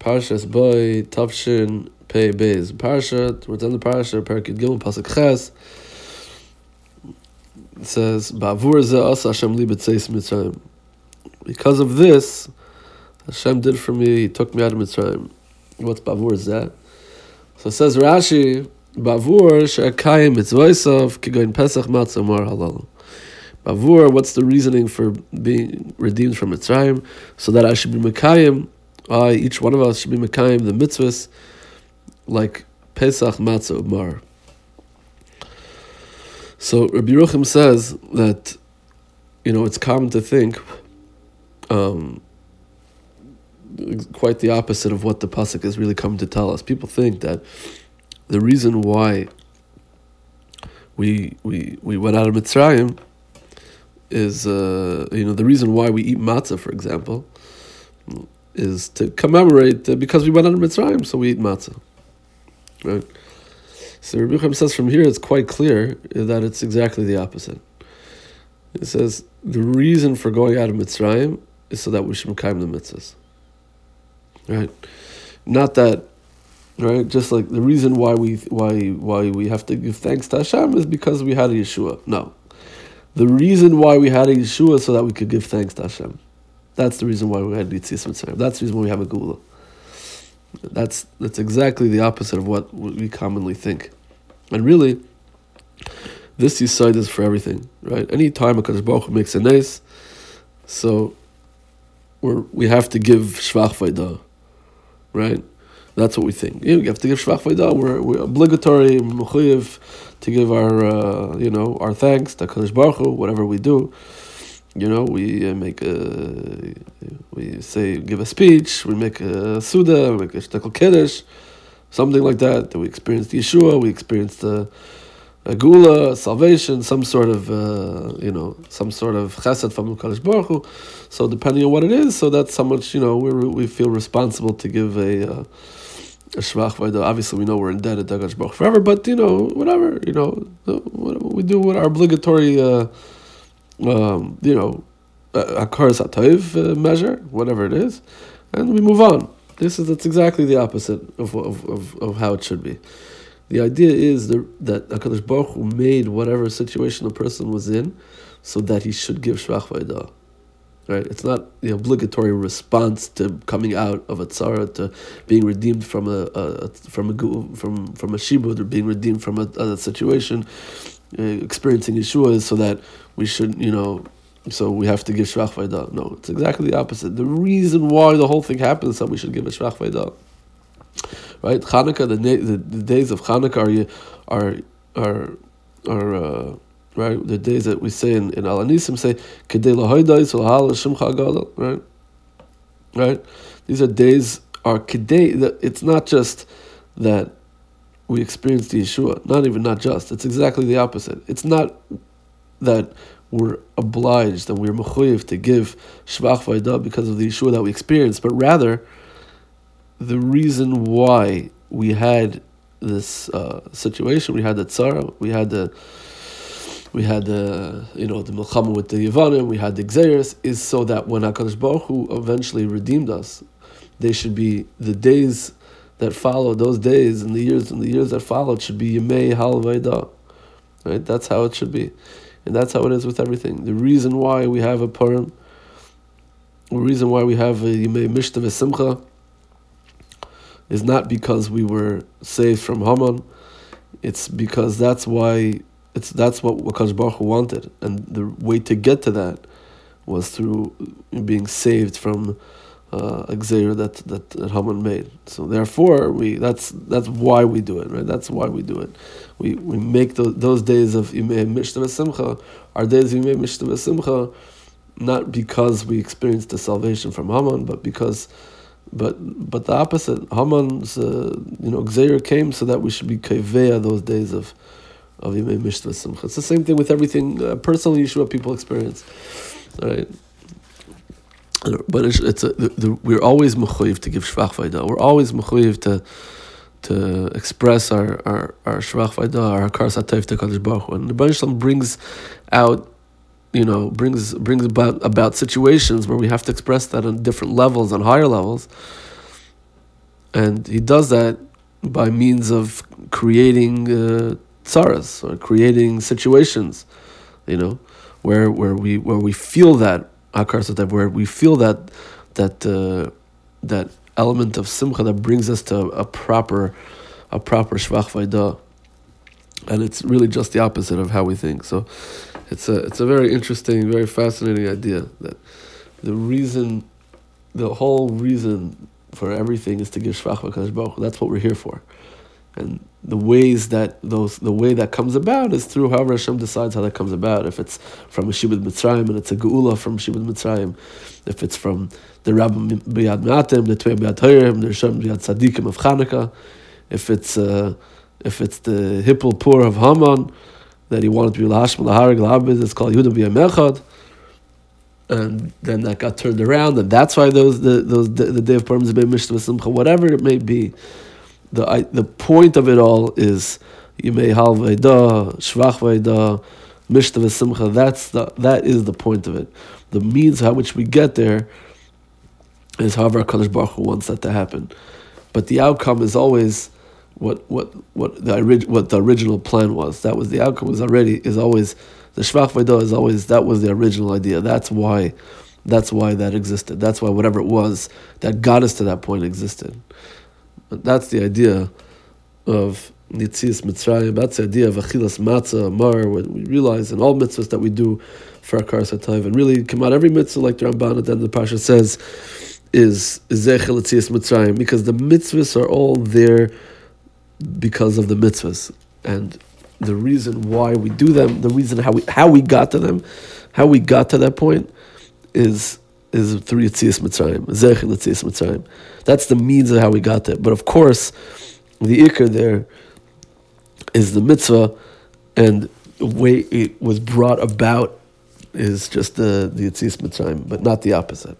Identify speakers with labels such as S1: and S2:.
S1: Parshas Boy Tavshin Pei Beis. Parsha, towards the of the Parsha, Parakid Gimel Pasuk Ches, it says, Ba'avur ze asa Hashem li b'tzeis Mitzrayim. Because of this, Hashem did for me, He took me out of Mitzrayim. What's Ba'avur zeh? So it says Rashi, Ba'avur she'akayim mitzvoisav kigoyin Pesach matzah mar halal. Bavur, what's the reasoning for being redeemed from Mitzrayim? So that I should be Mekayim, I, each one of us should be Mekayim, the mitzvahs, like Pesach, Matzah, Mar. So Rabbi Yeruchim says that, you know, it's common to think um, quite the opposite of what the Pasuk is really coming to tell us. People think that the reason why we, we, we went out of Mitzrayim is uh, you know the reason why we eat matzah, for example, is to commemorate uh, because we went out of Mitzrayim, so we eat matzah, right? So Rabbi Chaim says from here it's quite clear that it's exactly the opposite. It says the reason for going out of Mitzrayim is so that we should make the mitzvahs, right? Not that right? Just like the reason why we why why we have to give thanks to Hashem is because we had a Yeshua. No, the reason why we had a Yeshua so that we could give thanks to Hashem. That's the reason why we had Yitzis Mitzrayim. That's the reason why we have a Gula. That's that's exactly the opposite of what we commonly think. And really, this side is for everything, right? Any time a Kadosh Baruch Hu makes a nice, so we we have to give Shvach Vaydah, right? That's what we think. You have to give Shvach Vaydah. We're, we're obligatory, to give our, uh, you know, our thanks to Kadosh Baruch Hu, whatever we do. You know, we uh, make a, we say, give a speech, we make a Suda, we make a Shtekal Kiddush, something like that, we experience the Yeshua, we experience the a gula, salvation, some sort of, uh, you know, some sort of chesed from Kadosh Baruch Hu. So depending on what it is, so that's how much, you know, we we feel responsible to give a, uh, a shvach vayda. Obviously, we know we're indebted to Hakadosh Baruch forever, but you know, whatever, you know, we do what our obligatory, uh, um, you know, akaras atayv uh, measure, whatever it is, and we move on. This is that's exactly the opposite of of, of, of how it should be. The idea is the, that Hakadosh Baruch Hu made whatever situation a person was in, so that he should give shvach vayda. Right? It's not the obligatory response to coming out of a tzara to being redeemed from a, a from a from from a shibud or being redeemed from a, a situation, experiencing Yeshua, so that we should you know. So we have to give shvach vayda. No, it's exactly the opposite. The reason why the whole thing happens is that we should give a shvach vayda. Right, Hanukkah, the, the, the days of Hanukkah are are are are. Uh, right? The days that we say in, in Al Anisim say, right? Right? These are days, are Kedei, it's not just that we experience the Yeshua, not even not just, it's exactly the opposite. It's not that we're obliged and we're mechuyev to give Shvach Vayda because of the Yeshua that we experienced, but rather the reason why we had this uh, situation, we had the tzara, we had the we had the you know the milchama with the Yevanim, we had the Xeris, is so that when Hakadosh Baruch Hu eventually redeemed us, they should be the days that follow those days and the years and the years that followed should be Yemei Halvayda. Right, that's how it should be, and that's how it is with everything. The reason why we have a Purim, the reason why we have a Yemei Mishtav Simcha, is not because we were saved from Haman. It's because that's why it's that's what Hakadosh Baruch Hu wanted, and the way to get to that was through being saved from uh, that, that Haman made. So therefore, we that's that's why we do it, right? That's why we do it. We we make those, those days of Yimei Mishnah Simcha, our days of Yimei Mishnah Simcha, not because we experienced the salvation from Haman, but because. But but the opposite, Haman's uh, you know Gzeir came so that we should be kaveya those days of of Yimei Mishnah Simcha. It's the same thing with everything uh, personal Yeshua people experience, right? But it's, it's a, the, the, we're always mechuyev to give shvach vayda. We're always mechuyev to to express our our our shvach vayda, our satayv to Kadosh Baruch Hu. And the Baruch brings out, you know, brings brings about about situations where we have to express that on different levels, on higher levels. and he does that by means of creating uh, tsaras or creating situations, you know, where where we where we feel that akar where we feel that that uh, that element of simcha that brings us to a proper a proper shvach vayda, and it's really just the opposite of how we think. So, it's a it's a very interesting, very fascinating idea that the reason, the whole reason for everything is to give shvach v'kadosh baruch. That's what we're here for, and the ways that those the way that comes about is through however Hashem decides how that comes about. If it's from shibud mitzrayim and it's a geula from shibud mitzrayim, if it's from the rabbim biyad matim, the tvei biyad hoyerim, the rishon biyad tzadikim of Chanukah, if it's uh, if it's the hippel poor of Haman that he wanted to be lashma laharig labid, it's called Yehuda b'yamechad and then that got turned around, and that's why those the those the, the day of Purim is Mishnah Simcha, whatever it may be. The I, the point of it all is Yimei Hal Veda, Shvach Veda, Mishnah Simcha. That's the that is the point of it. The means how which we get there is however Kadosh Baruch Hu wants that to happen, but the outcome is always what what what the what the original plan was. That was the outcome was already is always the Shvach Veda is always that was the original idea. That's why that's why that existed. That's why whatever it was that got us to that point existed. That's the idea of Nitzias Mitzrayim. That's the idea of Achilas Matzah, Mar, when we realize in all mitzvahs that we do for our Satayv, and really come out every mitzvah, like the Ramban at the end of the Pasha says, is Zechel Nitzias Mitzrayim, because the mitzvahs are all there because of the mitzvahs. And the reason why we do them, the reason how we how we got to them, how we got to that point, is is through Yitzias Mitzrayim, Zech Yitzias Mitzrayim. That's the means of how we got there. But of course, the ikar there is the mitzvah, and the way it was brought about is just the the Yitzias Mitzrayim, but not the opposite.